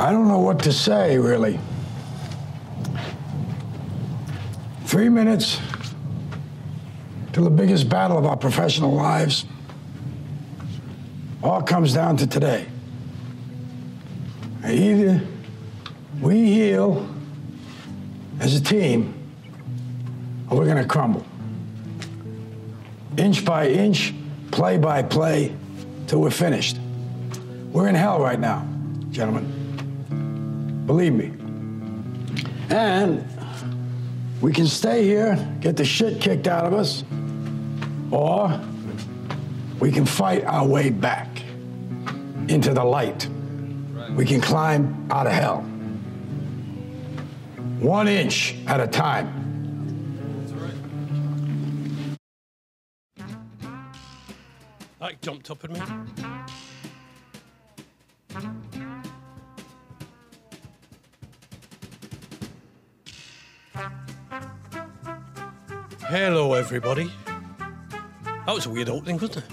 I don't know what to say, really. Three minutes to the biggest battle of our professional lives. All comes down to today. Either we heal as a team, or we're going to crumble. Inch by inch, play by play, till we're finished. We're in hell right now, gentlemen. Believe me. And we can stay here, get the shit kicked out of us, or we can fight our way back into the light. We can climb out of hell. One inch at a time. That jumped up at me. Hello, everybody. That was a weird opening, wasn't it?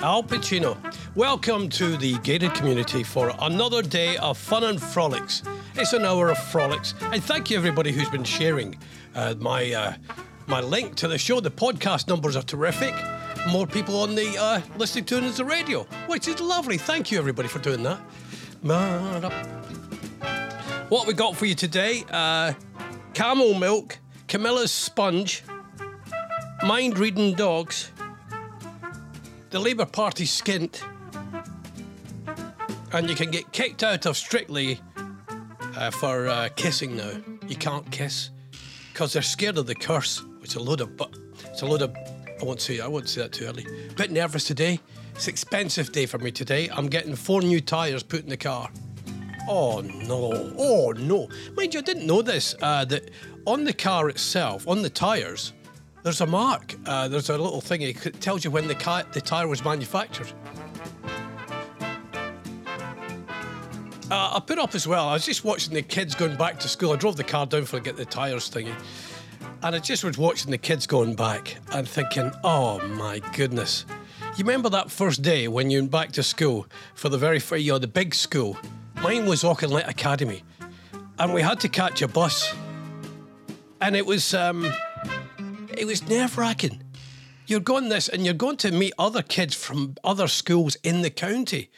Al Pacino. Welcome to the gated community for another day of fun and frolics. It's an hour of frolics, and thank you everybody who's been sharing uh, my uh, my link to the show. The podcast numbers are terrific. More people on the uh, listening to it as the radio, which is lovely. Thank you everybody for doing that. What we got for you today? Uh, camel milk, Camilla's sponge, mind reading dogs, the Labour Party skint, and you can get kicked out of Strictly uh, for uh, kissing now. You can't kiss because they're scared of the curse. It's a load of, but it's a load of. I won't say. I won't say that too early. Bit nervous today. It's an expensive day for me today. I'm getting four new tyres put in the car. Oh no! Oh no! Mind you, I didn't know this. Uh, that on the car itself, on the tyres, there's a mark. Uh, there's a little thing. It tells you when the, ca- the tyre was manufactured. Uh, I put up as well. I was just watching the kids going back to school. I drove the car down for to get the tyres thingy. And I just was watching the kids going back and thinking, oh my goodness. You remember that first day when you went back to school for the very first, know, the big school? Mine was Auchinleck Academy. And we had to catch a bus. And it was, um, it was nerve wracking. You're going this and you're going to meet other kids from other schools in the county.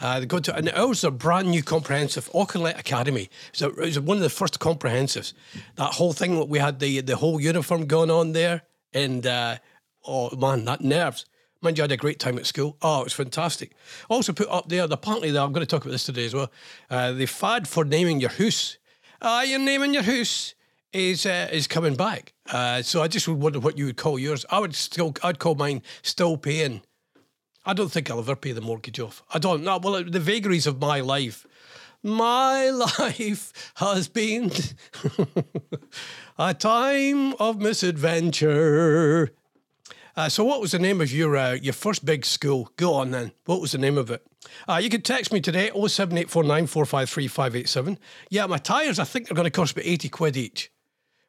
Uh, they go to, and ours is a brand new comprehensive Auchinleck Academy. So it was one of the first comprehensives. That whole thing we had the the whole uniform going on there, and uh, oh man, that nerves. Mind you, I had a great time at school. Oh, it was fantastic. Also put up there, the apparently, I'm going to talk about this today as well. Uh, the fad for naming your house. Ah, you're naming your house is uh, is coming back. Uh, so I just would wonder what you would call yours. I would still, I'd call mine still paying I don't think I'll ever pay the mortgage off. I don't know. Well, the vagaries of my life. My life has been a time of misadventure. Uh, so, what was the name of your uh, your first big school? Go on then. What was the name of it? Uh, you can text me today 07849 Yeah, my tyres, I think they're going to cost me 80 quid each.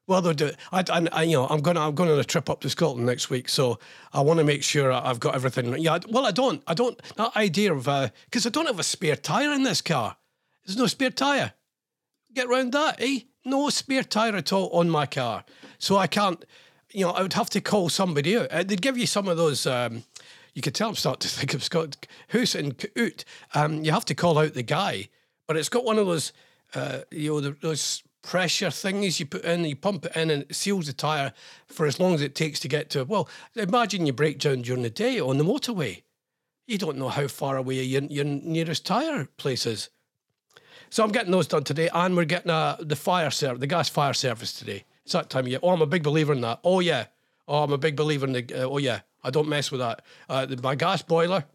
Well, they'll do it. I, I, you know, I'm going. I'm going on a trip up to Scotland next week, so I want to make sure I've got everything. Yeah. Well, I don't. I don't. That idea of because uh, I don't have a spare tire in this car. There's no spare tire. Get round that, eh? No spare tire at all on my car, so I can't. You know, I would have to call somebody out. Uh, they'd give you some of those. Um, you could tell I'm starting to think of Scott Hoos and Coot. Um, you have to call out the guy, but it's got one of those. Uh, you know, those pressure thingies you put in, you pump it in, and it seals the tyre for as long as it takes to get to. Well, imagine you break down during the day on the motorway. You don't know how far away your, your nearest tyre place is. So I'm getting those done today, and we're getting the fire service, the gas fire service today. It's that time of year. Oh, I'm a big believer in that. Oh yeah. Oh, I'm a big believer in the. Uh, oh yeah. I don't mess with that. Uh, the, my gas boiler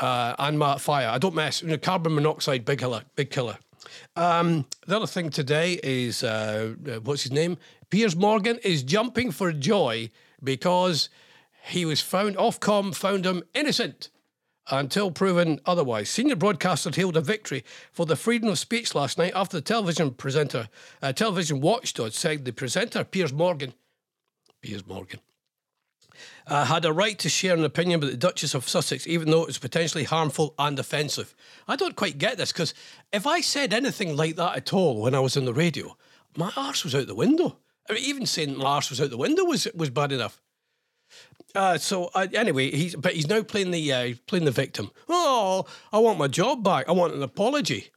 uh, and my fire. I don't mess. You know, carbon monoxide, big killer, big killer. Um, the other thing today is uh, uh, what's his name? Piers Morgan is jumping for joy because he was found Ofcom found him innocent until proven otherwise. Senior broadcaster hailed a victory for the freedom of speech last night after the television presenter, uh, television watchdog said the presenter Piers Morgan, Piers Morgan, uh, had a right to share an opinion about the Duchess of Sussex, even though it was potentially harmful and offensive. I don't quite get this because if I said anything like that at all when I was on the radio, my arse was out the window. I mean, even saying my arse was out the window was was bad enough. Uh, so uh, anyway, he's but he's now playing the uh, playing the victim. Oh, I want my job back. I want an apology.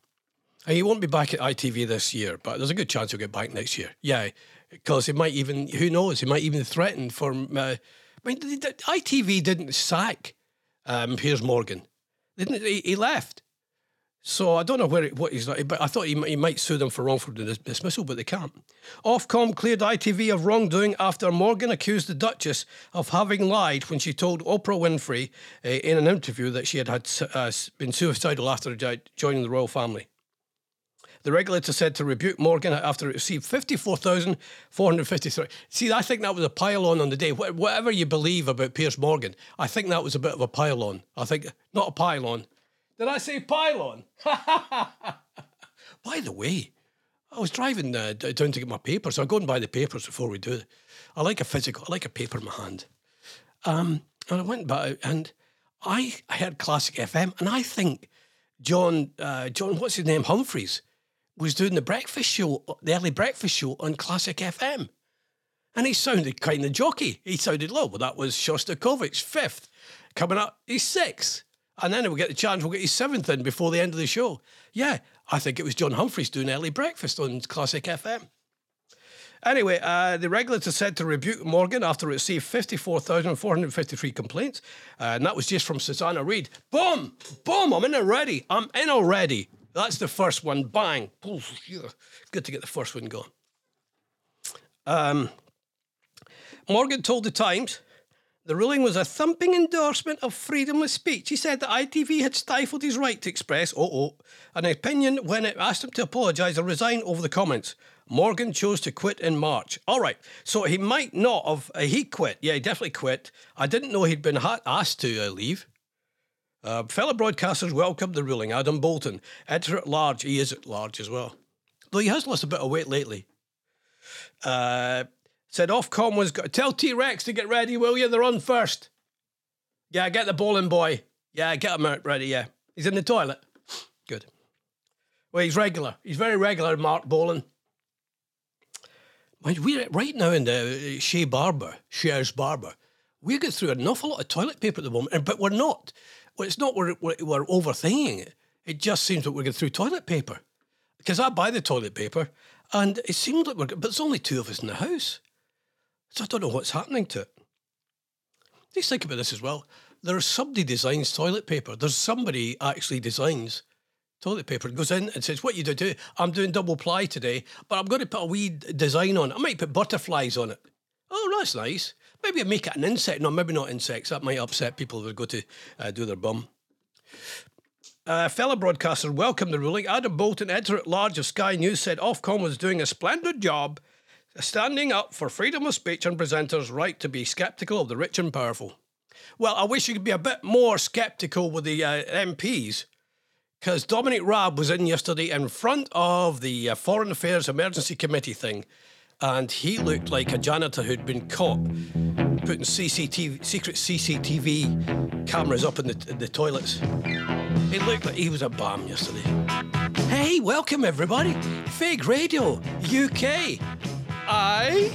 And he won't be back at ITV this year, but there's a good chance he'll get back next year. Yeah, because he might even who knows he might even threaten for. I mean, ITV didn't sack um, Piers Morgan. Didn't he, he left. So I don't know where what he's like, but I thought he, he might sue them for wrongful dismissal, but they can't. Ofcom cleared ITV of wrongdoing after Morgan accused the Duchess of having lied when she told Oprah Winfrey uh, in an interview that she had, had uh, been suicidal after joining the royal family. The regulator said to rebuke Morgan after it received 54,453. See, I think that was a pile-on on the day. Whatever you believe about Piers Morgan, I think that was a bit of a pile-on. I think, not a pile-on. Did I say pile-on? By the way, I was driving uh, down to get my papers. I go and buy the papers before we do it. I like a physical, I like a paper in my hand. Um, and I went by and I, I heard Classic FM, and I think John, uh, John, what's his name, Humphrys, was doing the breakfast show, the early breakfast show on Classic FM. And he sounded kind of jockey. He sounded low. Well, that was Shostakovich, fifth. Coming up, he's sixth. And then we'll get the chance, we'll get his seventh in before the end of the show. Yeah, I think it was John Humphrys doing early breakfast on Classic FM. Anyway, uh, the regulator said to rebuke Morgan after it received 54,453 complaints. Uh, and that was just from Susanna Reid. Boom! Boom! I'm in already. I'm in already. That's the first one. Bang. Good to get the first one gone. Um, Morgan told the Times the ruling was a thumping endorsement of freedom of speech. He said that ITV had stifled his right to express, oh, an opinion when it asked him to apologise or resign over the comments. Morgan chose to quit in March. All right, so he might not have. Uh, he quit. Yeah, he definitely quit. I didn't know he'd been ha- asked to uh, leave. Uh, fellow broadcasters welcomed the ruling. Adam Boulton, editor at large, he is at large as well, though he has lost a bit of weight lately. Uh, said Ofcom was got tell T Rex to get ready, will you? They're on first. Yeah, get the bowling boy. Yeah, get him out ready. Yeah, he's in the toilet. Good. Well, he's regular. He's very regular, Marc Bolan. We're right now in the uh, Chez Barbour, Shares Barber. We get through an awful lot of toilet paper at the moment, but we're not. Well, it's not we're, we're, we're overthinking it. It just seems that we're going through toilet paper. Because I buy the toilet paper and it seems like we're, but there's only two of us in the house. So I don't know what's happening to it. Let's think about this as well. There's somebody designs toilet paper. There's somebody actually designs toilet paper and goes in and says, What you do? I'm doing double ply today, but I'm going to put a wee design on it. I might put butterflies on it. Oh, that's nice. Maybe make it an insect. No, maybe not insects. That might upset people who go to uh, do their bum. Uh, fellow broadcaster welcomed the ruling. Adam Boulton, editor at large of Sky News, said Ofcom was doing a splendid job standing up for freedom of speech and presenters' right to be sceptical of the rich and powerful. Well, I wish you could be a bit more sceptical with the uh, MPs because Dominic Raab was in yesterday in front of the uh, Foreign Affairs Emergency Committee thing and he looked like a janitor who'd been caught putting CCTV, secret CCTV cameras up in the, in the toilets. He looked like he was a bum yesterday. Hey, welcome everybody. Vague Radio, UK. I.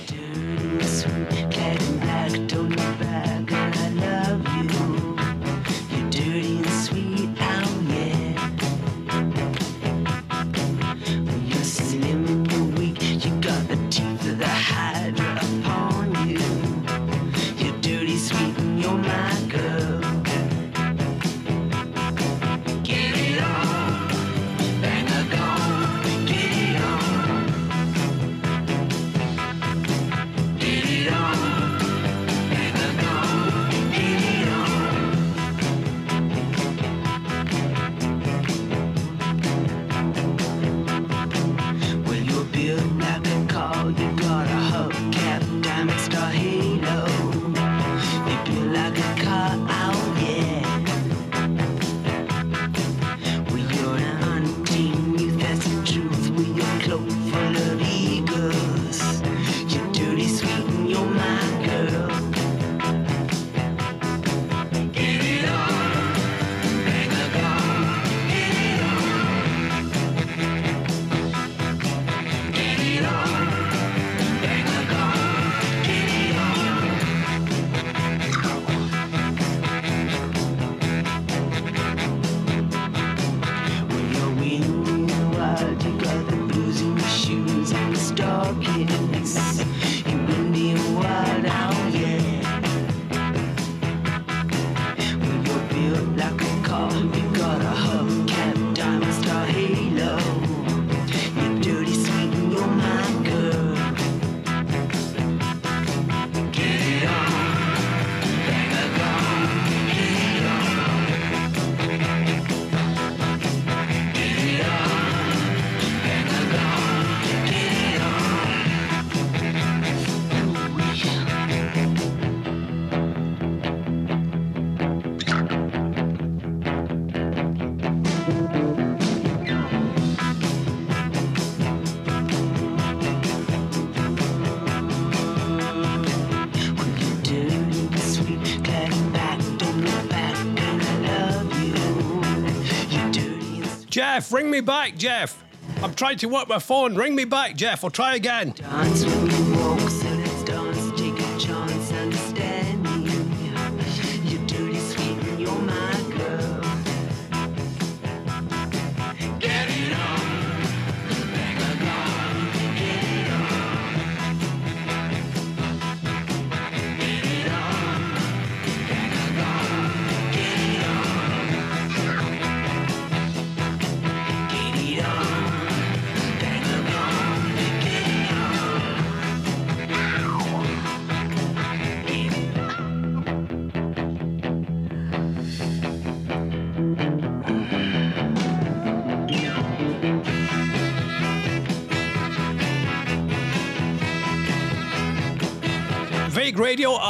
Jeff, ring me back, Jeff. I'm trying to work my phone. Ring me back, Jeff. I'll try again. dance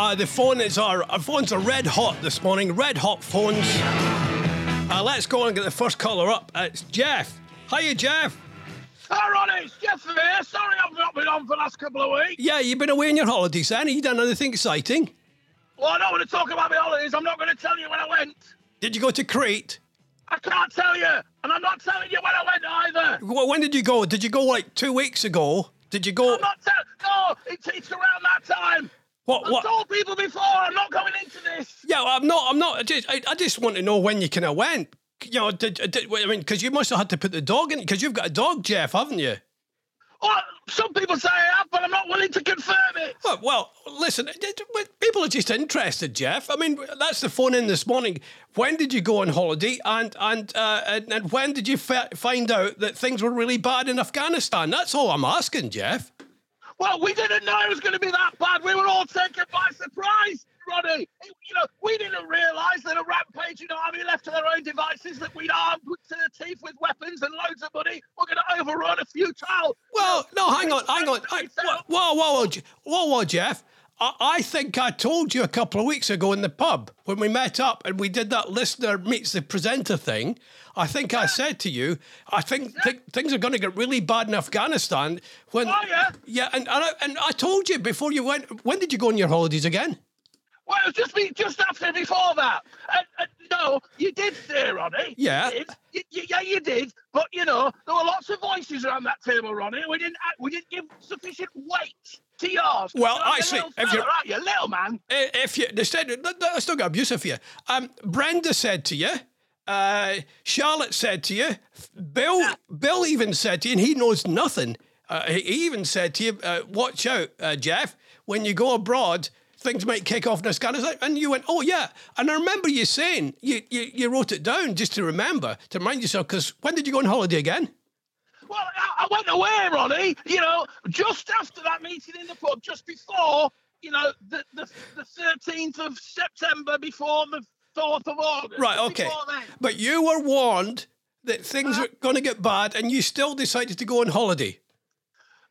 Uh, the phone is our, our phones are red hot this morning. Red hot phones. Uh, let's go and get the first caller up. Uh, it's Jeff. Hiya, Jeff. Hi, Ronnie, it's Jeff here. Sorry I've not been on for the last couple of weeks. Yeah, you've been away on your holidays, then. You done anything exciting? Well, I don't want to talk about my holidays. I'm not going to tell you when I went. Did you go to Crete? I can't tell you, and I'm not telling you when I went either. Wh- When did you go? Did you go like two weeks ago? Did you go? I'm not telling. No, it's, it's around that time. What? I've What? told people before. I'm not going into this. Yeah, I'm not. I'm not. I just, I, I just want to know when you kind of went. You know, did, did, I mean, because you must have had to put the dog in because you've got a dog, Jeff, haven't you? Well, some people say I have, but I'm not willing to confirm it. Oh, well, listen, people are just interested, Jeff. I mean, that's the phone in this morning. When did you go on holiday, and and uh, and, and when did you fi- find out that things were really bad in Afghanistan? That's all I'm asking, Jeff. Well, we didn't know it was going to be that bad. We were all taken by surprise, Ronnie. You know, we didn't realise that a rampaging army left to their own devices that we'd armed to the teeth with weapons and loads of money were going to overrun a futile. Well, no, hang on, hang on. I, whoa, whoa, whoa, whoa, whoa, whoa, Jeff. I, I think I told you a couple of weeks ago in the pub when we met up and we did that listener meets the presenter thing. I think I said to you, I think th- things are going to get really bad in Afghanistan. When, Oh, yeah? yeah, and and I, and I told you before you went. When did you go on your holidays again? Well, it was just be just after before that. And, and no, you did say, Ronnie. Yeah. You. You, you- yeah, you did. But you know, there were lots of voices around that table, Ronnie. We didn't. We didn't give sufficient weight to yours. Well, I know, you're actually, a little if you're- right, you little man. If you, they said, that's still got abusive for you. Um, Brenda said to you, uh, Charlotte said to you, Bill, Bill even said to you, and he knows nothing. Uh, he even said to you, uh, watch out, uh, Jeff, when you go abroad, things might kick off in Afghanistan. And you went, oh, yeah. And I remember you saying, you, you, you wrote it down just to remember, to remind yourself, because when did you go on holiday again? Well, I, I went away, Ronnie. You know, just after that meeting in the pub, just before, you know, the the the thirteenth of September, before the fourth of August. Right, okay. But you were warned that things are going to get bad, and you still decided to go on holiday.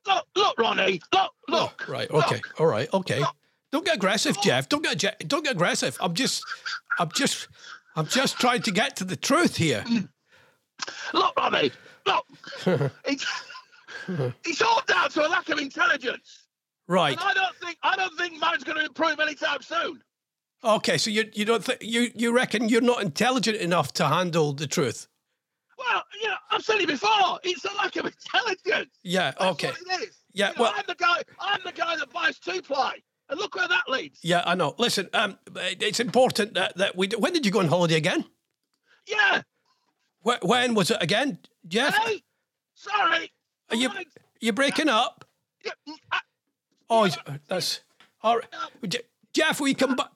Look, look, Ronnie. Look, oh, look. Oh, right. look. Okay. All right. Okay. Don't get aggressive, Jeff. Don't get don't get aggressive. I'm just, I'm just, I'm just trying to get to the truth here. Mm. Look, Ronnie, look. it's, it's all down to a lack of intelligence. Right. And I don't think I don't think mine's going to improve anytime soon. Okay. So you you don't think you you reckon you're not intelligent enough to handle the truth? Well, you know, I've said it before. It's a lack of intelligence. Yeah. Okay. what it is. Yeah, You know, well- I'm the guy. I'm the guy that buys two ply, and look where that leads. Yeah. I know. Listen. Um. It's important that that we. do- When did you go on holiday again? Yeah. Wh- When was it again, Jeff? Hey, sorry. Are you Right. you breaking up? I- Oh, that's all right. Je- Jeff, we come back?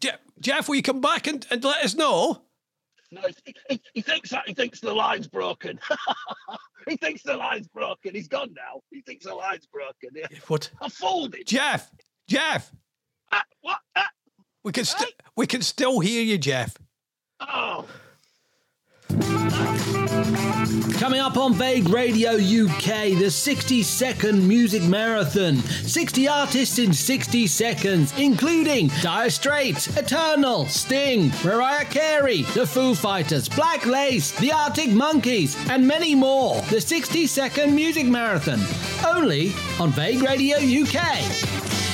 Je- Jeff, will you come back and, and let us know? No, he, he, he thinks that he thinks the line's broken. he thinks the line's broken. He's gone now. He thinks the line's broken. Yeah. What? I fooled him. Jeff, Jeff, Ah, what? Ah, we can still we can still hear you, Jeff. oh. Coming up on Vague Radio UK, the 60 second music marathon. 60 artists in 60 seconds, including Dire Straits, Eternal, Sting, Mariah Carey, The Foo Fighters, Black Lace, The Arctic Monkeys, and many more. The 60 second music marathon. Only on Vague Radio UK.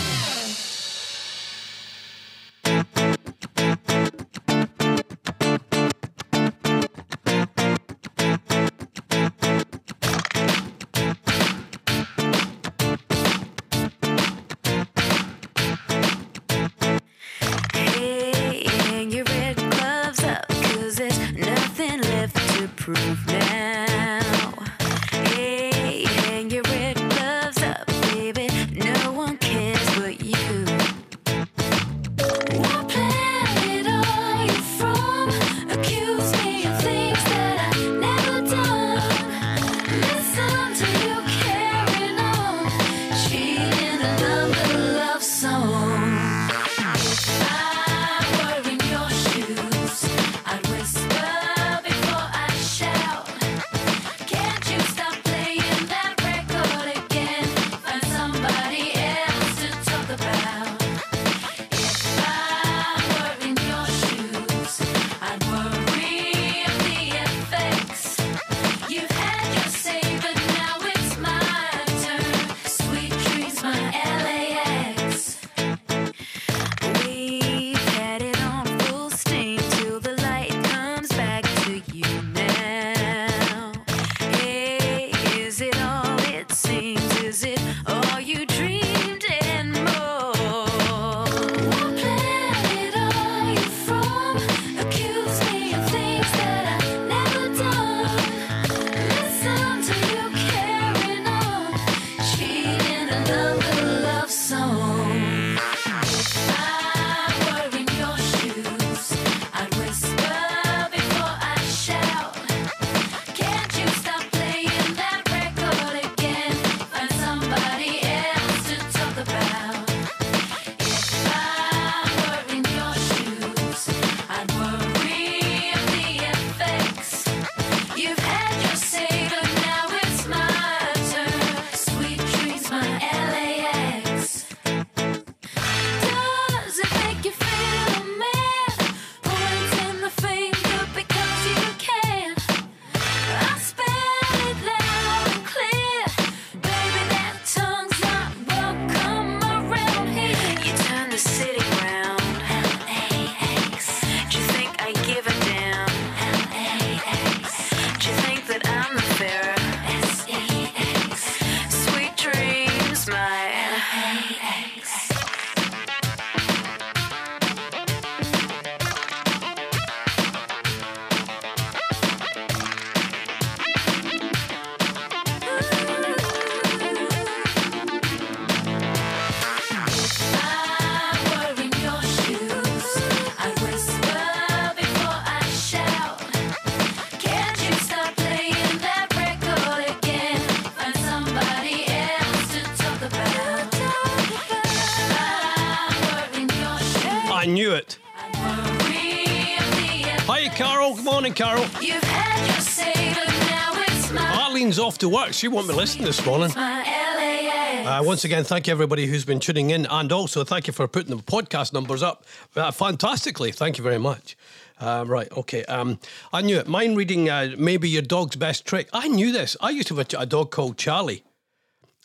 Carol. You've had your say, but now it's my, Arlene's off to work. She won't be listening this morning. Uh, once again, thank you everybody who's been tuning in, and also thank you for putting the podcast numbers up uh, fantastically. Thank you very much. Um, right, okay. Um, I knew it. Mind reading uh, maybe your dog's best trick. I knew this. I used to have a, a dog called Charlie,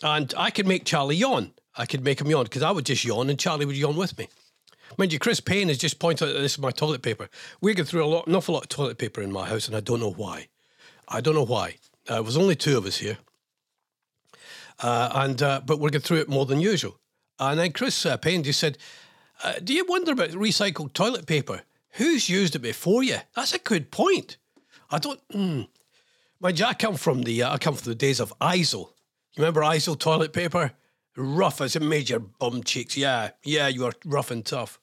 and I could make Charlie yawn. I could make him yawn because I would just yawn, and Charlie would yawn with me. Mind you, Chris Payne has just pointed out that this is my toilet paper. We go through a lot, an awful lot of toilet paper in my house, and I don't know why. I don't know why. Uh, there was only two of us here uh, and uh, but we're going through it more than usual. And then Chris uh, Payne just said, uh, "Do you wonder about recycled toilet paper? Who's used it before you?" That's a good point. I don't. Mm. Mind you, I come from the uh, I come from the days of Izal. You remember Izal toilet paper? Rough as a major bum cheeks. Yeah, yeah, you are rough and tough.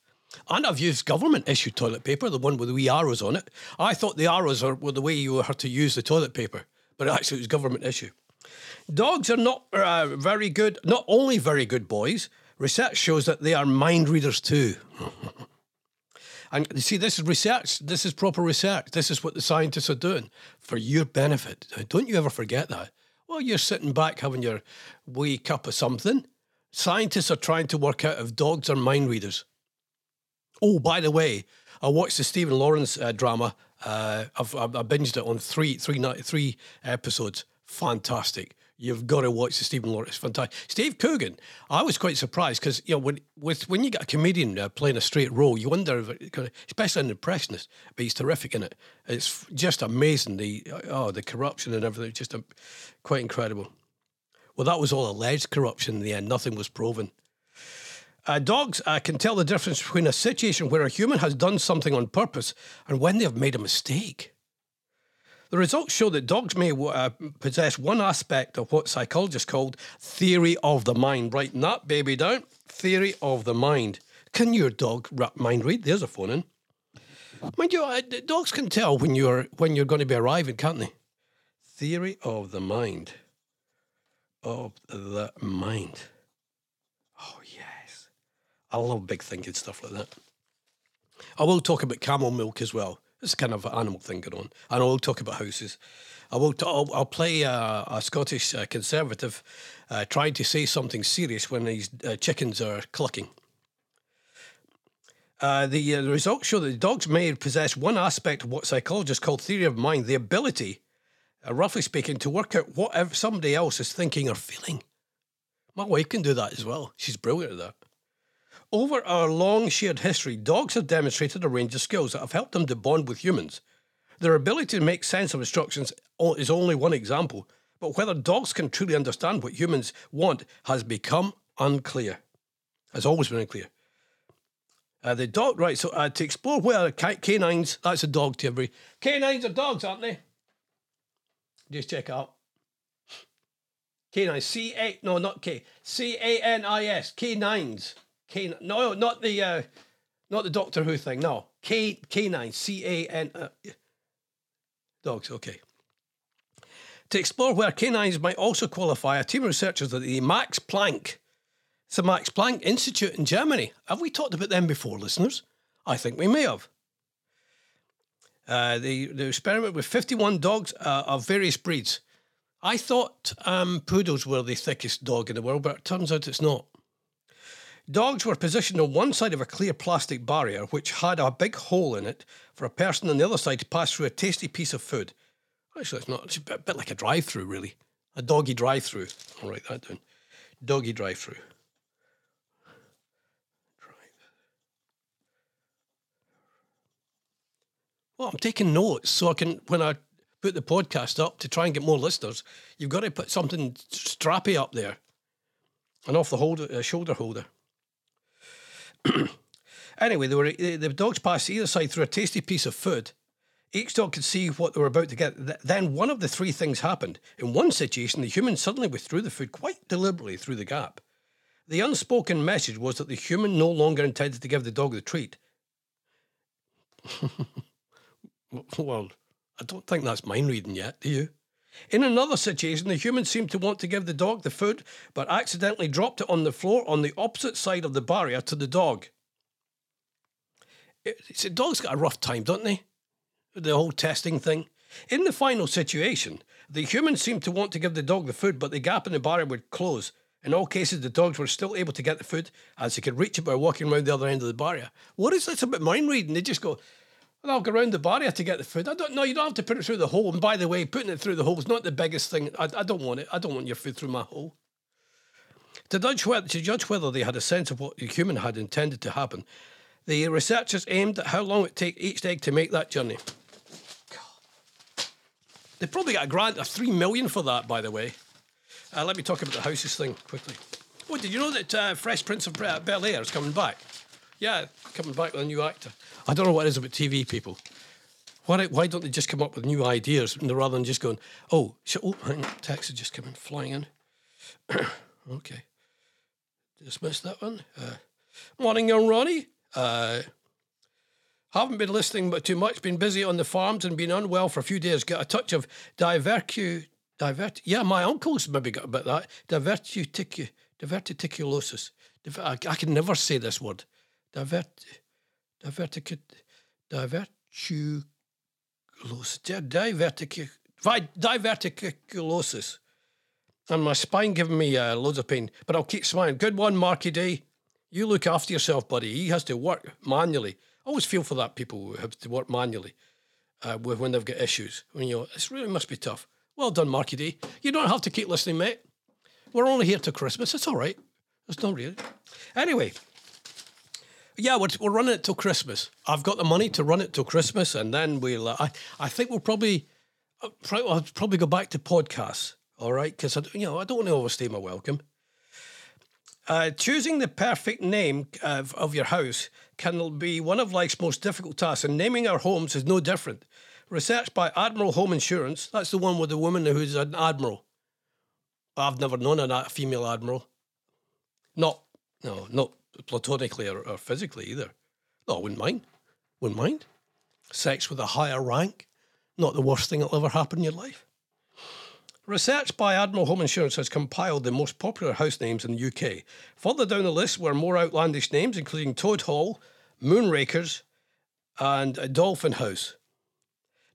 And I've used government issued toilet paper, the one with the wee arrows on it. I thought the arrows were the way you were to use the toilet paper, but actually it was government issue. Dogs are not uh, very good, not only very good boys, research shows that they are mind readers too. and you see, this is research. This is proper research. This is what the scientists are doing for your benefit. Don't you ever forget that. While you're sitting back having your wee cup of something, scientists are trying to work out if dogs are mind readers. Oh, by the way, I watched the Stephen Lawrence uh, drama. Uh, I've, I've I binged it on three, three, three episodes. Fantastic. You've got to watch the Stephen Lawrence. Fantastic. Steve Coogan. I was quite surprised because you know when with when you get a comedian uh, playing a straight role, you wonder, if it, especially an impressionist, but he's terrific in it. It's just amazing. The oh, the corruption and everything, just um, quite incredible. Well, that was all alleged corruption in the end. Nothing was proven. Uh, dogs uh, can tell the difference between a situation where a human has done something on purpose and when they have made a mistake. The results show that dogs may uh, possess one aspect of what psychologists called theory of the mind. Writing that baby down. Theory of the mind. Can your dog mind read? There's a phone in. Mind you, uh, dogs can tell when you're when you're going to be arriving, can't they? Theory of the mind. Of the mind. I love big thinking stuff like that. I will talk about camel milk as well. It's kind of an animal thing going on. And I will talk about houses. I will. T- I'll, I'll play uh, a Scottish uh, conservative uh, trying to say something serious when these uh, chickens are clucking. Uh, the, uh, the results show that dogs may possess one aspect of what psychologists call theory of mind, the ability, uh, roughly speaking, to work out what somebody else is thinking or feeling. My wife can do that as well. She's brilliant at that. Over our long shared history, dogs have demonstrated a range of skills that have helped them to bond with humans. Their ability to make sense of instructions is only one example, but whether dogs can truly understand what humans want has become unclear. Has always been unclear. Uh, the dog, right, so uh, to explore where ca- canines, that's a dog to every. Canines are dogs, aren't they? Just check out. Canines, C A, no, not K, C A N I S, canines. Can no, not the uh, not the Doctor Who thing. No, K canine, C A N. Uh, dogs. Okay. To explore where canines might also qualify, a team of researchers at the Max Planck, it's the Max Planck Institute in Germany. Have we talked about them before, listeners? I think we may have. Uh, they experiment with 51 dogs uh, of various breeds. I thought um, poodles were the thickest dog in the world, but it turns out it's not. Dogs were positioned on one side of a clear plastic barrier, which had a big hole in it for a person on the other side to pass through a tasty piece of food. Actually, it's not. It's a bit, like a drive-through, really. A doggy drive-through. I'll write that down. Doggy. Drive. Well, I'm taking notes so I can, when I put the podcast up to try and get more listeners, you've got to put something strappy up there and off the holder, uh, shoulder holder. anyway, they were, the the dogs passed either side through a tasty piece of food. Each dog could see what they were about to get. Then one of the three things happened. In one situation, the human suddenly withdrew the food quite deliberately through the gap. The unspoken message was that the human no longer intended to give the dog the treat. well, I don't think that's mind reading yet, do you? In another situation, the human seemed to want to give the dog the food, but accidentally dropped it on the floor on the opposite side of the barrier to the dog. It, it's, dogs got a rough time, don't they? The whole testing thing. In the final situation, the human seemed to want to give the dog the food, but the gap in the barrier would close. In all cases, the dogs were still able to get the food as they could reach it by walking around the other end of the barrier. What is this about mind reading? They just go, well, I'll go around the barrier to get the food. I don't know. You don't have to put it through the hole. And by the way, putting it through the hole is not the biggest thing. I, I don't want it. I don't want your food through my hole. To judge, whether, to judge whether they had a sense of what the human had intended to happen, the researchers aimed at how long it take each egg to make that journey. They probably got a grant of three million for that, by the way. Uh, let me talk about the houses thing quickly. Oh, did you know that uh, Fresh Prince of Bel Air is coming back? Yeah, coming back with a new actor. I don't know what it is about TV people. Why, why don't they just come up with new ideas rather than just going, oh, sh- oh hang text has just come in, flying in. okay. dismiss that one. Uh, morning, young Ronnie. Uh, haven't been listening but too much. Been busy on the farms and been unwell for a few days. Got a touch of divercu, divert. Yeah, my uncle's maybe got a bit of that diverticu, diverticulosis. I, I can never say this word. Divert, divertic, diverticulosis. Divertic, diverticulosis. And my spine giving me uh, loads of pain, but I'll keep smiling. Good one, Marky D. You look after yourself, buddy. He has to work manually. I always feel for that people who have to work manually uh, when they've got issues. When you, it's really must be tough. Well done, Marky D. You don't have to keep listening, mate. We're only here till Christmas. It's all right. It's not really. Anyway, yeah, we're, we're running it till Christmas. I've got the money to run it till Christmas, and then we'll. Uh, I I think we'll probably, uh, I'll probably go back to podcasts. All right, because I you know I don't want to overstay my welcome. Uh, choosing the perfect name of, of your house can be one of life's most difficult tasks, and naming our homes is no different. Research by Admiral Home Insurance, that's the one with the woman who's an admiral. I've never known a female admiral. Not, no, not platonically or, or physically either. No, I wouldn't mind. Wouldn't mind. Sex with a higher rank, not the worst thing that'll ever happen in your life. Research by Admiral Home Insurance has compiled the most popular house names in the UK. Further down the list were more outlandish names, including Toad Hall, Moonrakers, and Dolphin House.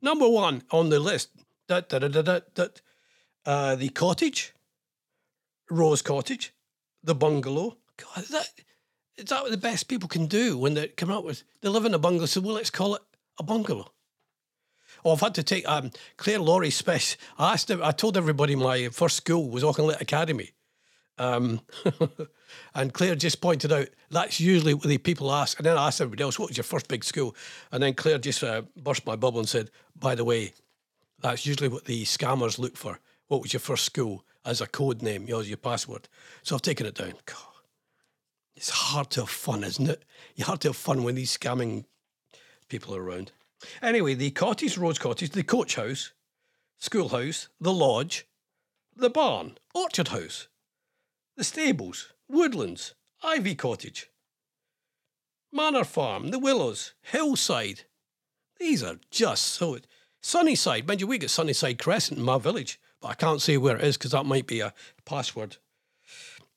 Number one on the list, that, that, that, that, that, uh, the cottage, Rose Cottage, the bungalow. God, that, is that what the best people can do when they come up with, they live in a bungalow, so well, let's call it a bungalow. Oh, I've had to take um, Claire Laurie Special. I asked, I told everybody my first school was Auchinleck Academy. Um, and Claire just pointed out that's usually what the people ask. And then I asked everybody else, what was your first big school? And then Claire just uh, burst my bubble and said, by the way, that's usually what the scammers look for. What was your first school as a code name, Yours, your password? So I've taken it down. God, it's hard to have fun, isn't it? You hard to have fun when these scamming people are around. Anyway, the cottage, Rose Cottage, the coach house, schoolhouse, the lodge, the barn, orchard house, the stables, woodlands, ivy cottage, manor farm, the willows, hillside. These are just so. Sunnyside, mind you, we get Sunnyside Crescent in my village, but I can't say where it is because that might be a password.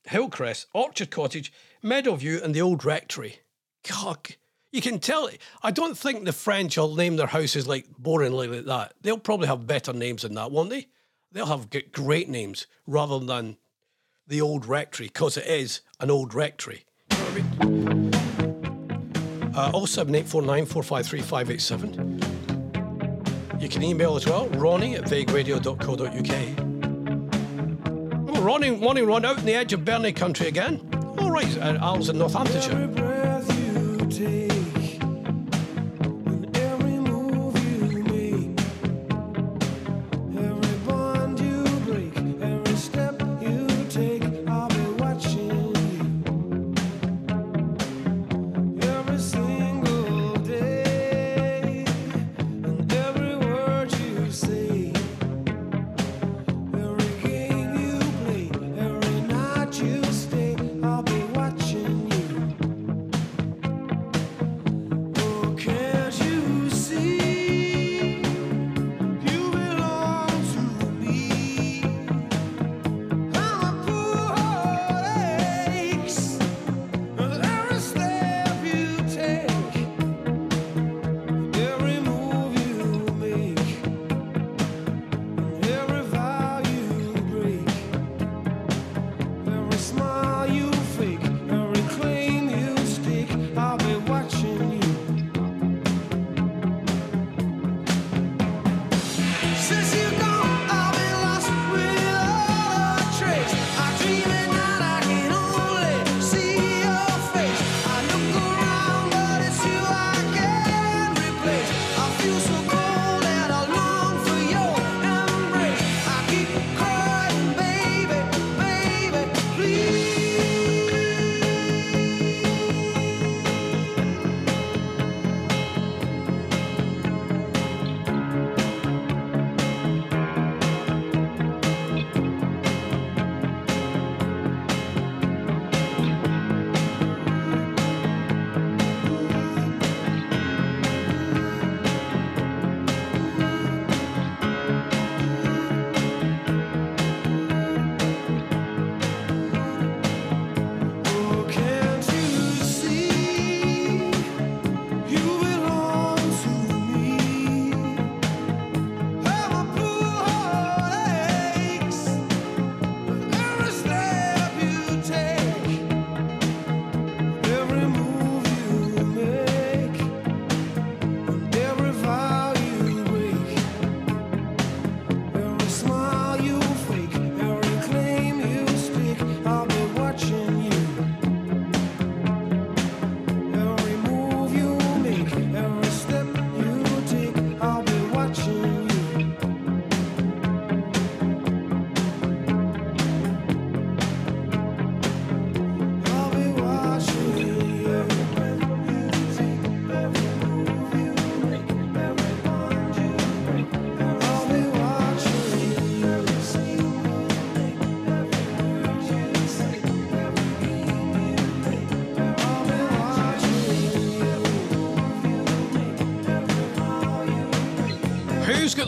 Hillcrest, Orchard Cottage, Meadowview, and the Old Rectory. God, you can tell. It I don't think the French will name their houses like boringly like that. They'll probably have better names than that, won't they? They'll have great names rather than the Old Rectory because it is an old rectory. You know what I mean? Uh, 07849 453 587. You can email as well, ronnie at vagueradio.co.uk. Oh, Ronnie, Ronnie, Ron, out in the edge of Burnley country again. All right, uh, Al's in Northamptonshire.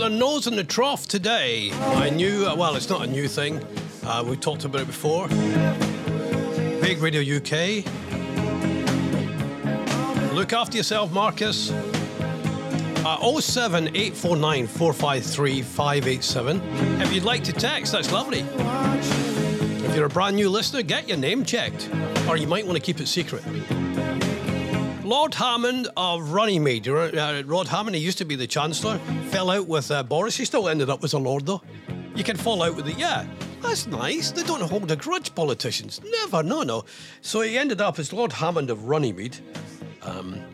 Their nose in the trough today. I knew, uh, well, it's not a new thing. Uh, we talked about it before. Vague Radio UK. Look after yourself, Marcus. Uh, 07849 453 587. If you'd like to text, that's lovely. If you're a brand new listener, get your name checked, or you might want to keep it secret. Lord Hammond of Runnymede. Uh, Rod Hammond, he used to be the Chancellor, fell out with uh, Boris. He still ended up as a Lord, though. You can fall out with it, yeah. That's nice. They don't hold a grudge, politicians. Never, no, no. So he ended up as Lord Hammond of Runnymede. Um,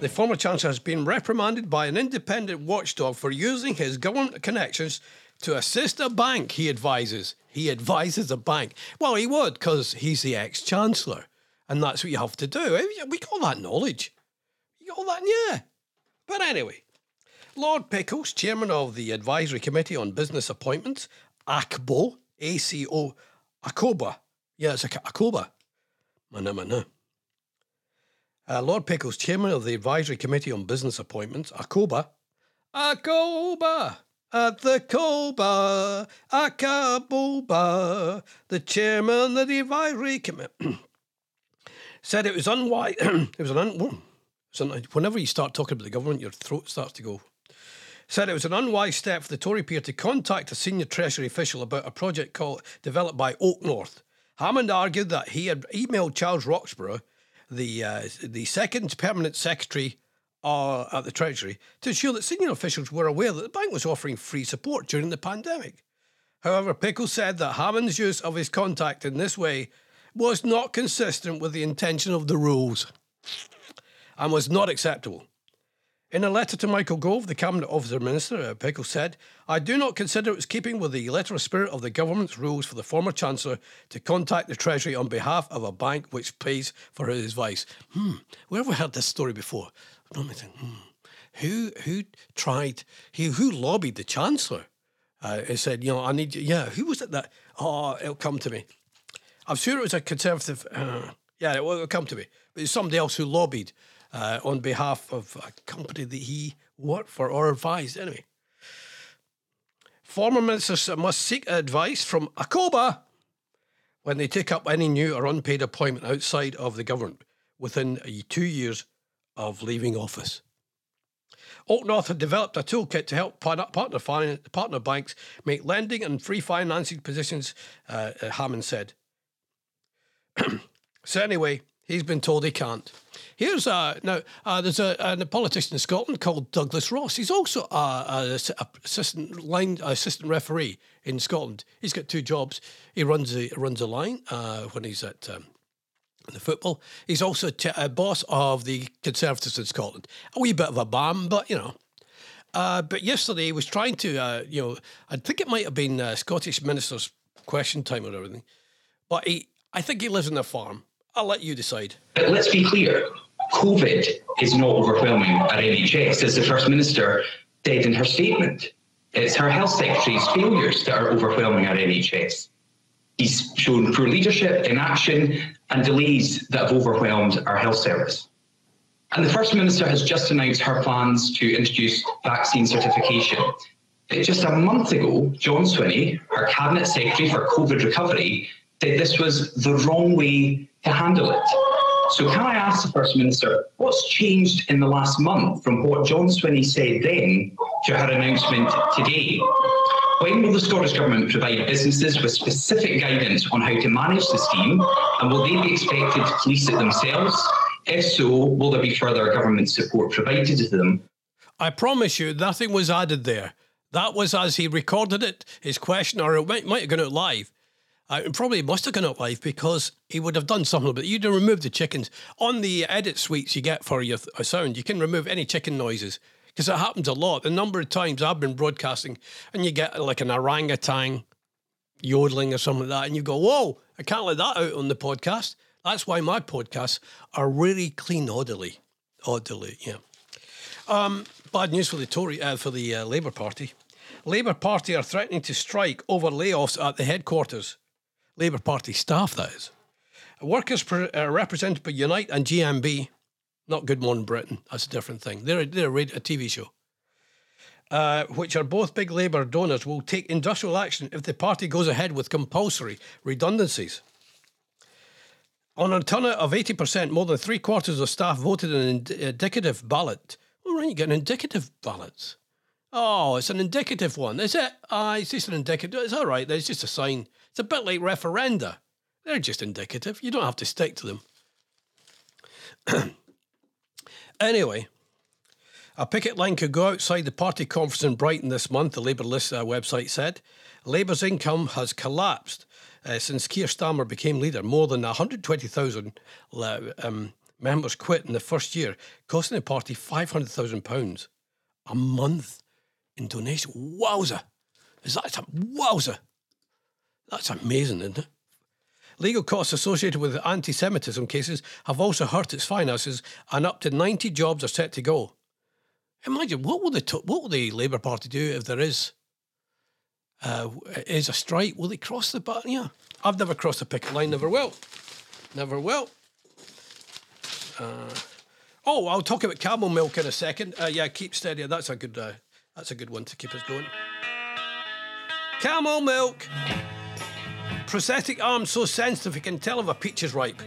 the former Chancellor has been reprimanded by an independent watchdog for using his government connections to assist a bank, he advises. He advises a bank. Well, he would, because he's the ex Chancellor. And that's what you have to do. Eh, We got that knowledge. You got that, yeah. But anyway, Lord Pickles, chairman of the Advisory Committee on Business Appointments, ACBO, A C O, ACOBA. Yeah, it's a ACOBA. Mana, mana. Uh, Lord Pickles, chairman of the Advisory Committee on Business Appointments, ACOBA. ACOBA! At the COBA, ACABOBA, the chairman of the Advisory Committee. said it was unwise. it was an un- whenever you start talking about the government, your throat starts to go. Said it was an unwise step for the Tory peer to contact a senior Treasury official about a project called developed by OakNorth. Hammond argued that he had emailed Charles Roxburgh, the uh, the second permanent secretary uh, at the Treasury, to ensure that senior officials were aware that the bank was offering free support during the pandemic. However, Pickles said that Hammond's use of his contact in this way was not consistent with the intention of the rules and was not acceptable. In a letter to Michael Gove, the Cabinet Officer Minister, uh, Pickles said, I do not consider it was keeping with the letter of spirit of the government's rules for the former Chancellor to contact the Treasury on behalf of a bank which pays for his advice. Hmm, where have we heard this story before? Think, hmm. Who, who tried, he, who lobbied the Chancellor? Uh, he said, you know, I need you. Yeah, who was it that? Oh, it'll come to me. I'm sure it was a Conservative. Uh, yeah, it will come to me. But it's somebody else who lobbied uh, on behalf of a company that he worked for or advised. Anyway, former ministers must seek advice from ACOBA when they take up any new or unpaid appointment outside of the government within two years of leaving office. OakNorth had developed a toolkit to help partner, partner, partner banks make lending and free financing positions, uh, uh, Hammond said. so, anyway, he's been told he can't. Here's uh, now uh, there's a, a politician in Scotland called Douglas Ross. He's also a, a, a assistant line assistant referee in Scotland. He's got two jobs. He runs a runs a line uh, when he's at um, the football. He's also t- a boss of the Conservatives in Scotland. A wee bit of a bam, but you know. Uh, but yesterday he was trying to, uh, you know, I think it might have been uh, Scottish Minister's question time or everything. But he, I think he lives in a farm. I'll let you decide. But let's be clear COVID is not overwhelming our NHS, as the First Minister said in her statement. It's her Health Secretary's failures that are overwhelming our NHS. He's shown poor leadership, inaction, and delays that have overwhelmed our health service. And the First Minister has just announced her plans to introduce vaccine certification. Just a month ago, John Swinney, her Cabinet Secretary for COVID recovery, said this was the wrong way to handle it. So, can I ask the First Minister, what's changed in the last month from what John Swinney said then to her announcement today? When will the Scottish Government provide businesses with specific guidance on how to manage the scheme, and will they be expected to police it themselves? If so, will there be further government support provided to them? I promise you, nothing was added there. That was as he recorded it, his question, or it might, might have gone out live. Uh, it probably must have gone up live because he would have done something But. You'd have removed the chickens. On the edit suites you get for your th- uh, sound, you can remove any chicken noises because it happens a lot. The number of times I've been broadcasting and you get like an orangutan yodeling or something like that, and you go, Whoa, I can't let that out on the podcast. That's why my podcasts are really clean, orderly. Orderly, yeah. Um, bad news for the Tory, uh, for the uh, Labour Party. Labour Party are threatening to strike over layoffs at the headquarters. Labour Party staff, that is. Workers per, uh, represented by Unite and GMB, not Good Morning Britain, that's a different thing. They're, a, they're a, radio, a TV show. uh, which are both big Labour donors, will take industrial action if the party goes ahead with compulsory redundancies. On a turnout of 80%, more than three quarters of staff voted an ind- indicative ballot. All right, you get an indicative ballot. Oh, it's an indicative one, is it? Ah, it's just an indicative. It's all right. It's just a sign. It's a bit like referenda. They're just indicative. You don't have to stick to them. anyway, a picket line could go outside the party conference in Brighton this month, the LabourList uh, website said. Labour's income has collapsed uh, since Keir Starmer became leader. More than 120,000 uh, um, members quit in the first year, costing the party £500,000 a month in donation. Wowza! Is that a wowza? That's amazing, isn't it? Legal costs associated with anti Semitism cases have also hurt its finances, and up to 90 jobs are set to go. Imagine what will the what will the Labour Party do if there is uh, is a strike? Will they cross the button? Yeah, I've never crossed a picket line. Never will. Never will. Uh, oh, I'll talk about camel milk in a second. Uh, yeah, keep steady. That's a good. Uh, that's a good one to keep us going. Camel milk. Prosthetic arm so sensitive you can tell if a peach is ripe.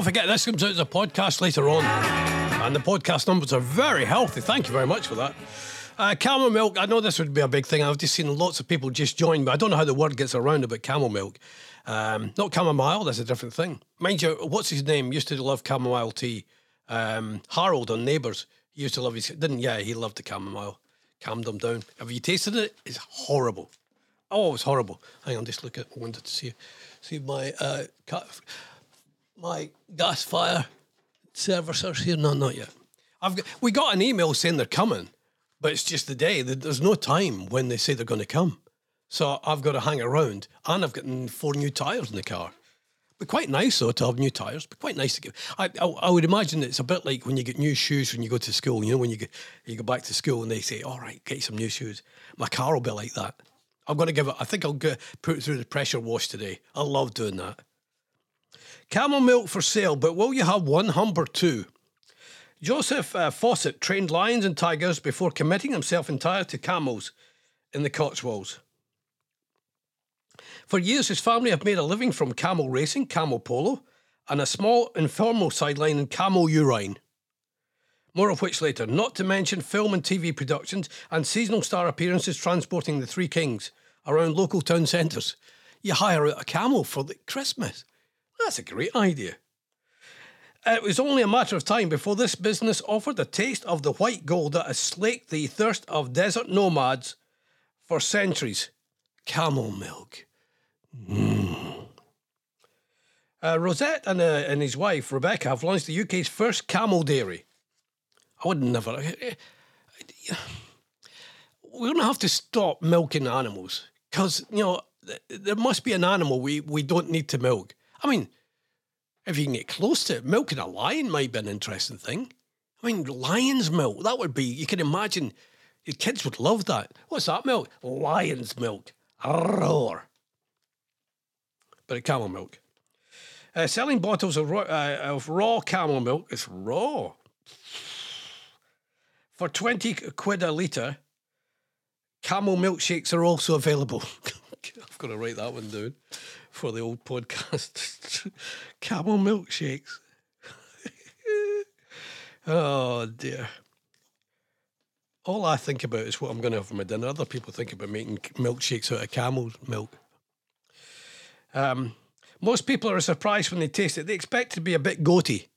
Don't forget, this comes out as a podcast later on. And the podcast numbers are very healthy. Thank you very much for that. Uh, camel milk, I know this would be a big thing. I've just seen lots of people just join, but I don't know how the word gets around about camel milk. Um, not chamomile, that's a different thing. Mind you, what's his name? Used to love chamomile tea. Um, Harold on Neighbours. He used to love his, didn't, yeah, he loved the chamomile. Calmed him down. Have you tasted it? It's horrible. Oh, it's horrible. Hang on, just look at, I wanted to see, see my, uh, my gas fire servicers here. No, not yet. I've got, we got an email saying they're coming, but it's just the day. There's no time when they say they're going to come. So I've got to hang around, and I've got four new tyres in the car. Be quite nice though to have new tires. But quite nice to get. I, I I would imagine it's a bit like when you get new shoes when you go to school. You know when you go you go back to school and they say, "All right, get some new shoes." My car will be like that. I'm going to give it. I think I'll get, put it through the pressure wash today. I love doing that. Camel milk for sale, but will you have one hump or two? Joseph uh, Fossett trained lions and tigers before committing himself entirely to camels in the Cotswolds. For years, his family have made a living from camel racing, camel polo, and a small informal sideline in camel urine. More of which later, not to mention film and TV productions and seasonal star appearances transporting the Three Kings around local town centres. You hire out a camel for the Christmas. That's a great idea. It was only a matter of time before this business offered a taste of the white gold that has slaked the thirst of desert nomads for centuries. Camel milk. Mm. Uh, Fossett and, uh, and his wife, Rebecca, have launched the UK's first camel dairy. I would never. We're going to have to stop milking animals because, you know, there must be an animal we, we don't need to milk. I mean, if you can get close to it, milking a lion might be an interesting thing. I mean, lion's milk, that would be, you can imagine, your kids would love that. What's that milk? Lion's milk. Roar. But a camel milk. Uh, selling bottles of raw, uh, of raw camel milk, it's raw, for 20 quid a litre. Camel milkshakes are also available. I've got to write that one down for the old podcast. Camel milkshakes. oh dear. All I think about is what I'm going to have for my dinner. Other people think about making milkshakes out of camel milk. Um, most people are surprised when they taste it. They expect it to be a bit goaty.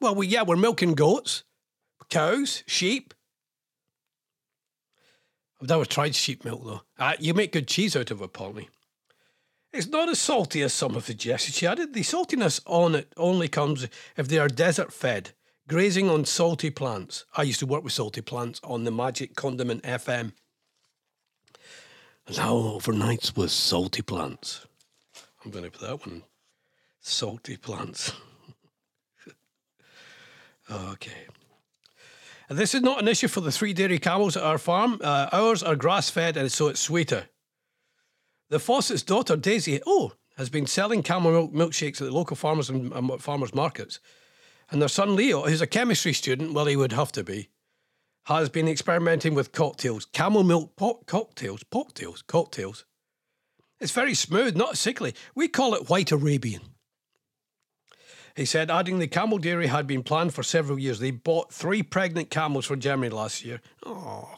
Well, we, yeah, we're milking goats, cows, sheep. I've never tried sheep milk though. Uh, you make good cheese out of it, apparently. It's not as salty as some have suggested. She added the saltiness on it only comes if they are desert fed, grazing on salty plants. I used to work with salty plants on the Magic Condiment FM. And now overnights with salty plants. I'm going to put that one. Salty plants. okay. And this is not an issue for the three dairy camels at our farm. Uh, ours are grass fed and so it's sweeter. The Fossett's daughter, Daisy, oh, has been selling camel milk milkshakes at the local farmers and, and farmers markets. And their son Leo, who's a chemistry student, well, he would have to be, has been experimenting with cocktails. Camel milk po- cocktails, cocktails, cocktails. It's very smooth, not sickly. We call it white Arabian. He said, adding the camel dairy had been planned for several years. They bought three pregnant camels for Germany last year. Oh,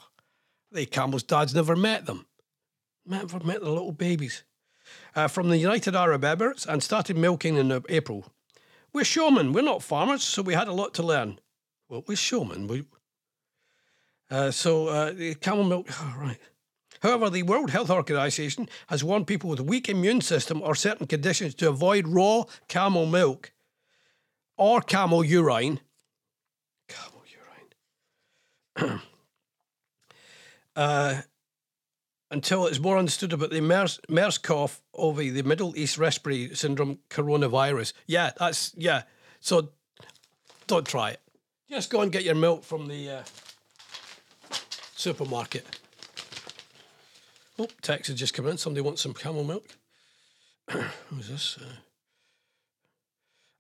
the camels' dads never met them. Never met the little babies. Uh, from the United Arab Emirates and started milking in April. We're showmen, we're not farmers, so we had a lot to learn. Well, we're showmen. We, uh, so uh, the camel milk, oh, right. However, the World Health Organization has warned people with a weak immune system or certain conditions to avoid raw camel milk or camel urine. Camel urine. uh, until it's more understood about the MERS, MERS-CoV the Middle East Respiratory Syndrome coronavirus. Yeah, that's, yeah. So don't try it. Just go and get your milk from the uh, supermarket. Oh, text has just come in. Somebody wants some camel milk. Who's this? Uh,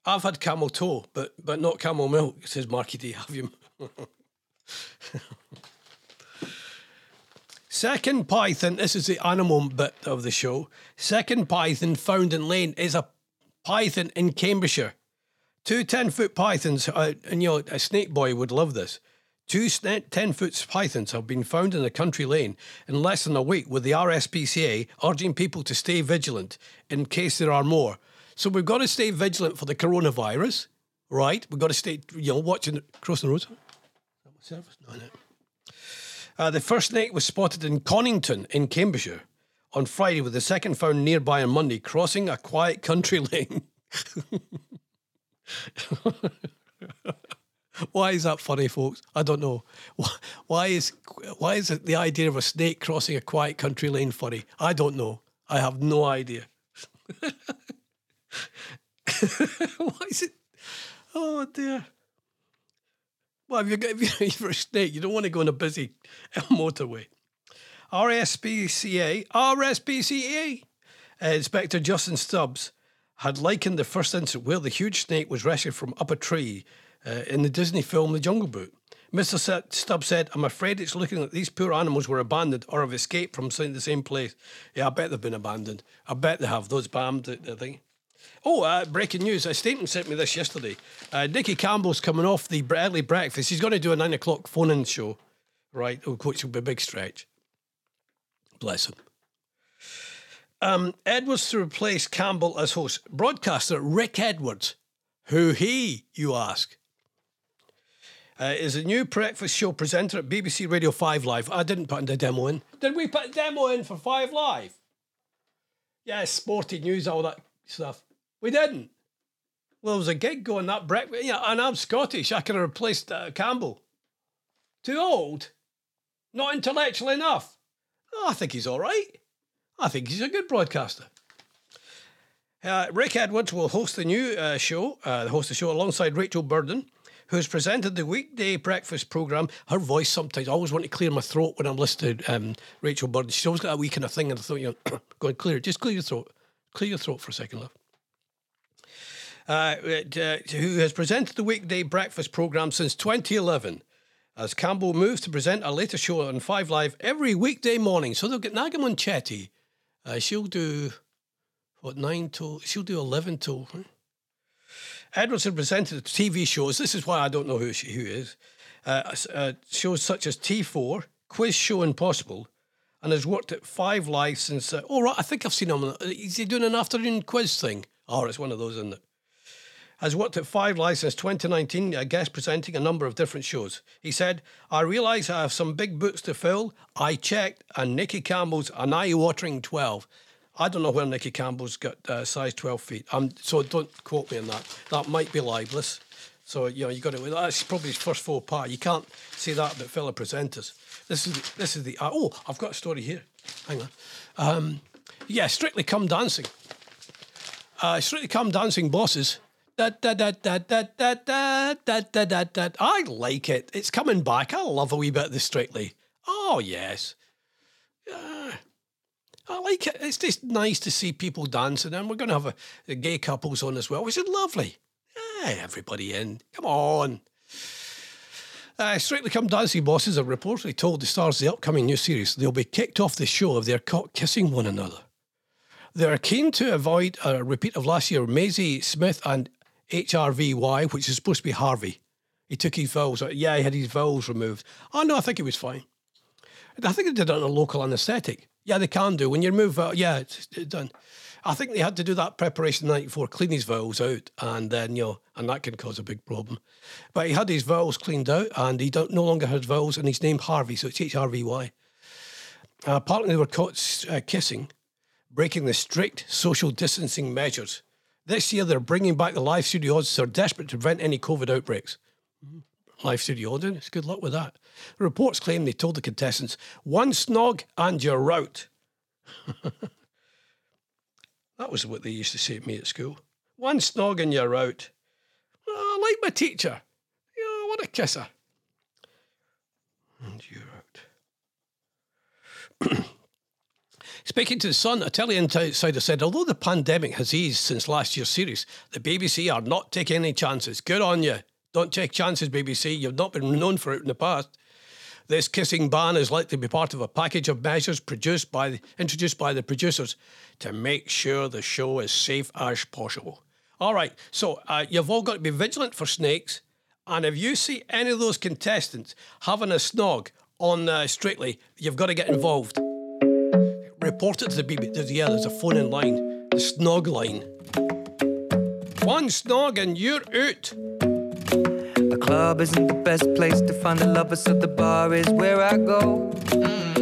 I've had camel toe, but but not camel milk, says Marky D. Have you? Second python, this is the animal bit of the show. Second python found in lane is a python in Cambridgeshire. Two 10 foot pythons, uh, and you know, a snake boy would love this. Two 10 foot pythons have been found in a country lane in less than a week, with the RSPCA urging people to stay vigilant in case there are more. So we've got to stay vigilant for the coronavirus, right? We've got to stay, you know, watching, crossing the road. Is that my service? No, no. Uh, the first snake was spotted in Conington in Cambridgeshire on Friday, with the second found nearby on Monday, crossing a quiet country lane. why is that funny, folks? I don't know. Why, is why is the idea of a snake crossing a quiet country lane funny? I don't know. I have no idea. why is it? Oh dear. Well, if you're, if you're, a snake, you don't want to go on a busy motorway. RSPCA, RSPCA, uh, Inspector Justin Stubbs had likened the first incident where the huge snake was rescued from up a tree uh, in the Disney film The Jungle Book. Mr. Stubbs said, I'm afraid it's looking like these poor animals were abandoned or have escaped from the same place. Yeah, I bet they've been abandoned. I bet they have. Those BAM, the, the thing. Oh, uh, breaking news. Uh, Staten sent me this yesterday. Uh, Nicky Campbell's coming off the early breakfast. He's going to do a nine o'clock phone in show, right? Oh, Which will be a big stretch. Bless him. Um, Edwards to replace Campbell as host. Broadcaster Rick Edwards. Who he, you ask? Uh, is a new breakfast show presenter at BBC Radio 5 Live. I didn't put the demo in. Did we put a demo in for 5 Live? Yeah, sporty news, all that stuff. We didn't. Well, there was a gig going that breakfast. Yeah, and I'm Scottish. I could have replaced uh, Campbell. Too old? Not intellectual enough? Oh, I think he's all right. I think he's a good broadcaster. Uh, Rick Edwards will host the new uh, show, uh, host the show alongside Rachel Burden, who's presented the weekday breakfast program. Her voice sometimes, I always want to clear my throat when I'm listening to um, Rachel Burden. She's always got a wee kind of thing, and I thought, you know, go and clear it. Just clear your throat. Clear your throat for a second, love. Uh, uh, who has presented the weekday breakfast program since 2011. As Campbell moves to present a later show on Five Live every weekday morning. So they'll get Naga Munchetty. Uh, she'll do, what, 9 till, she'll do 11 till. hmm? Edwards had presented TV shows. This is why I don't know who she who is. Uh, uh, shows such as T4, Quiz Show Impossible, and has worked at Five Live since. Uh, oh, right, I think I've seen him. Is he doing an afternoon quiz thing? Oh, it's one of those, isn't it? Has worked at Five Live since 2019, a guest presenting a number of different shows. He said, I realise I have some big boots to fill. I checked, and Nicky Campbell's an eye watering 12. I don't know where Nicky Campbell's got uh, size 12 feet. Um, so don't quote me on that. That might be libelous. So, you know, you got to, that's probably his first faux pas. You can't say that about fellow presenters. This is, this is the, uh, oh, I've got a story here. Hang on. Um, yeah, Strictly Come Dancing uh, Strictly Come Dancing bosses. I like it. It's coming back. I love a wee bit of the Strictly. Oh, yes. Yeah. I like it. It's just nice to see people dancing, and we're going to have a, gay couples on as well, which is lovely. Yeah, everybody in. Come on. Uh, Strictly Come Dancing bosses have reportedly told the stars of the upcoming new series they'll be kicked off the show if they're caught kissing one another. They are keen to avoid a repeat of last year. Maisie Smith and HRVY, which is supposed to be Harvey. He took his vowels. Yeah, he had his vowels removed. Oh no, I think it was fine. I think they did it on a local anaesthetic. Yeah, they can do when you remove. Uh, yeah, it's, it's done. I think they had to do that preparation the night before, clean his vowels out, and then you know, and that can cause a big problem. But he had his vowels cleaned out, and he don't, no longer has vowels, and he's named Harvey, so it's H R V Y. Uh, apparently, they were caught uh, kissing, breaking the strict social distancing measures. This year, they're bringing back the live studio audience. They're desperate to prevent any COVID outbreaks. Mm-hmm. Live studio audience, good luck with that. Reports claim they told the contestants, one snog and you're out. that was what they used to say to me at school. One snog and you're out. Oh, I like my teacher. Yeah, what a kisser. And you're out. Speaking to the Sun, telly insider said, although the pandemic has eased since last year's series, the BBC are not taking any chances. Good on you. Don't take chances, BBC. You've not been known for it in the past. This kissing ban is likely to be part of a package of measures produced by the, introduced by the producers to make sure the show is safe as possible. All right, so uh, you've all got to be vigilant for snakes, and if you see any of those contestants having a snog on uh, Strictly, you've got to get involved. Report it to the BBC. Yeah, there's a phone in line, the snog line. One snog and you're out. The club isn't the best place to find the lovers, so the bar is where I go. Mm.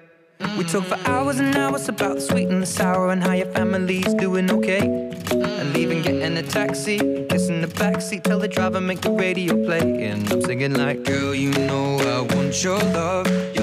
We talk for hours and hours about the sweet and the sour and how your family's doing okay. And leaving, getting a taxi, kissing the backseat, tell the driver make the radio play. And I'm singing like, girl, you know I want your love.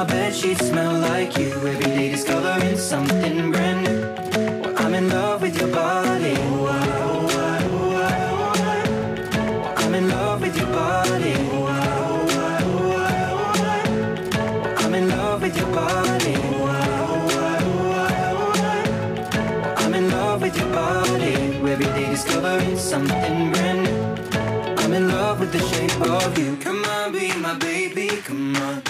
My bed sheets smell like you. Every day discovering something brand new. Well, I'm in love with your body. I'm in love with your body. I'm in love with your body. I'm in love with your body. Every day discovering something brand new. I'm in love with the shape of you. Come on, be my baby, come on.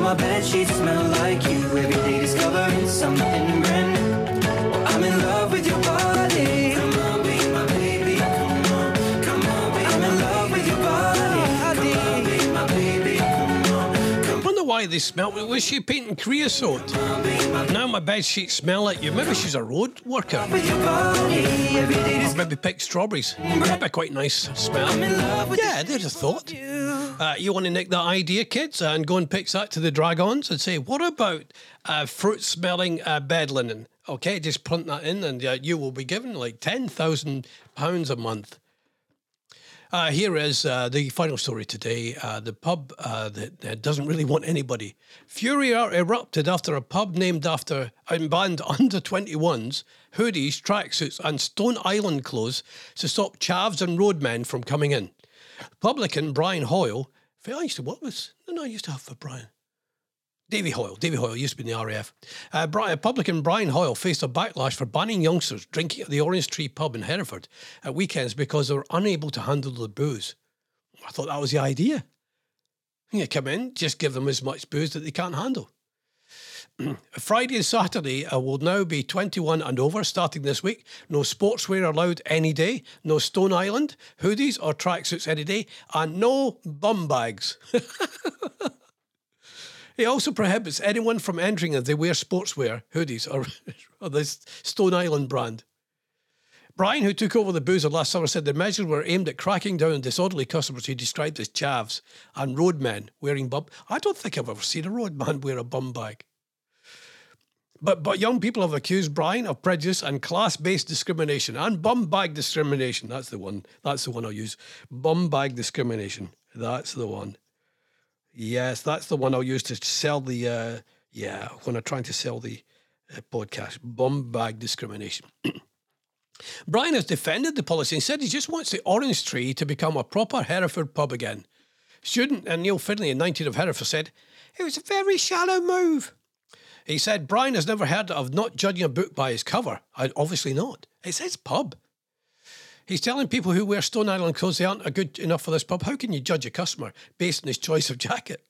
My bed sheets smell like you. Every day discovering something brand new. Why they smell. Was she painting creosote? Now my bed sheets smell like you. Maybe she's a road worker. maybe pick strawberries. That'd be quite nice smell. Yeah, there's a thought. you. Uh, you want to nick that idea, kids, and go and pitch that to the Dragons and say, what about uh, fruit smelling uh, bed linen? Okay, just punt that in, and uh, you will be given like £10,000 a month. Uh, here is uh, the final story today. Uh, the pub uh, that, that doesn't really want anybody. Fury er- erupted after a pub named after and banned under 21s, hoodies, tracksuits, and Stone Island clothes to stop chavs and roadmen from coming in. Publican Brian Hoyle, I used to work with, no, no, I used to have for Brian. Davy Hoyle. Davy Hoyle used to be in the RAF. Uh, Brian, Republican Brian Hoyle faced a backlash for banning youngsters drinking at the Orange Tree pub in Hereford at weekends because they were unable to handle the booze. I thought that was the idea. You come in, just give them as much booze that they can't handle. Friday and Saturday uh, will now be 21 and over starting this week. No sportswear allowed any day. No Stone Island, hoodies or tracksuits any day. And no bum bags. He also prohibits anyone from entering if they wear sportswear, hoodies, or, or this Stone Island brand. Brian, who took over the boozer last summer, said the measures were aimed at cracking down on disorderly customers he described as chavs and roadmen wearing bum. I don't think I've ever seen a roadman wear a bum bag. But but young people have accused Brian of prejudice and class-based discrimination and bum bag discrimination. That's the one. That's the one I'll use. Bum bag discrimination. That's the one. Yes, that's the one I'll use to sell the. Uh, yeah, when I'm trying to sell the uh, podcast. Bum bag discrimination. Brian has defended the policy and said he just wants the Orange Tree to become a proper Hereford pub again. Student and Neil Finlay, 19 of Hereford, said it was a very shallow move. He said Brian has never heard of not judging a book by its cover. I, obviously not. It's his pub. He's telling people who wear Stone Island clothes they aren't good enough for this pub. How can you judge a customer based on his choice of jacket?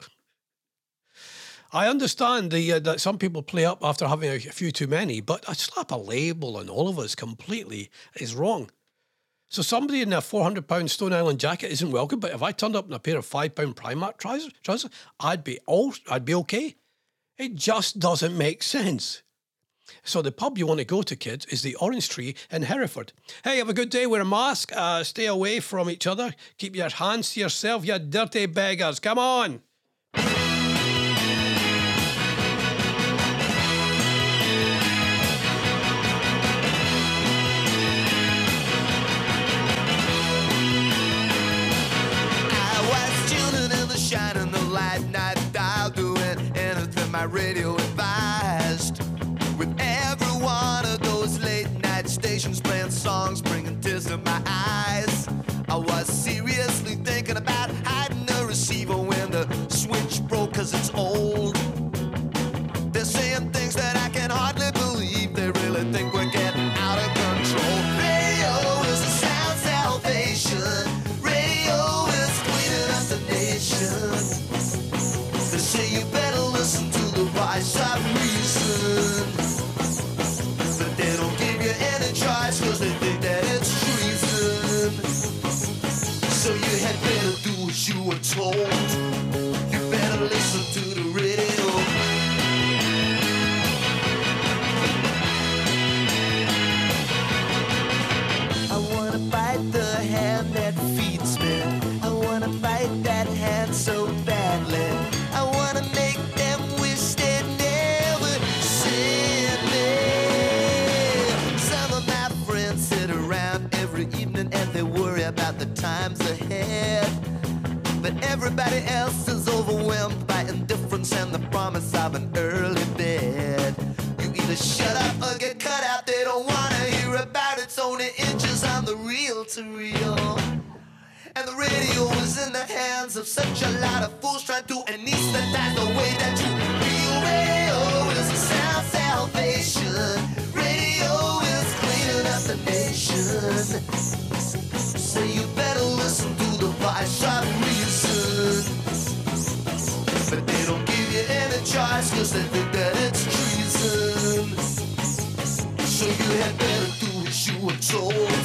I understand the, uh, that some people play up after having a, few too many, but a slap a label on all of us completely is wrong. So somebody in a four hundred pound Stone Island jacket isn't welcome. But if I turned up in a pair of five pound Primark trousers, trousers, I'd be all, I'd be okay. It just doesn't make sense. So the pub you want to go to, kids, is the Orange Tree in Hereford. Hey, have a good day. Wear a mask. Uh, stay away from each other. Keep your hands to yourself, you dirty beggars. Come on. You were told. You better listen to the radio. But everybody else is overwhelmed by indifference and the promise of an early bed. You either shut up or get cut out. They don't wanna hear about it. It's only inches on the reel to reel. And the radio is in the hands of such a lot of fools trying to anesthetize choice cause they think that it's treason. So you had better do as you were told.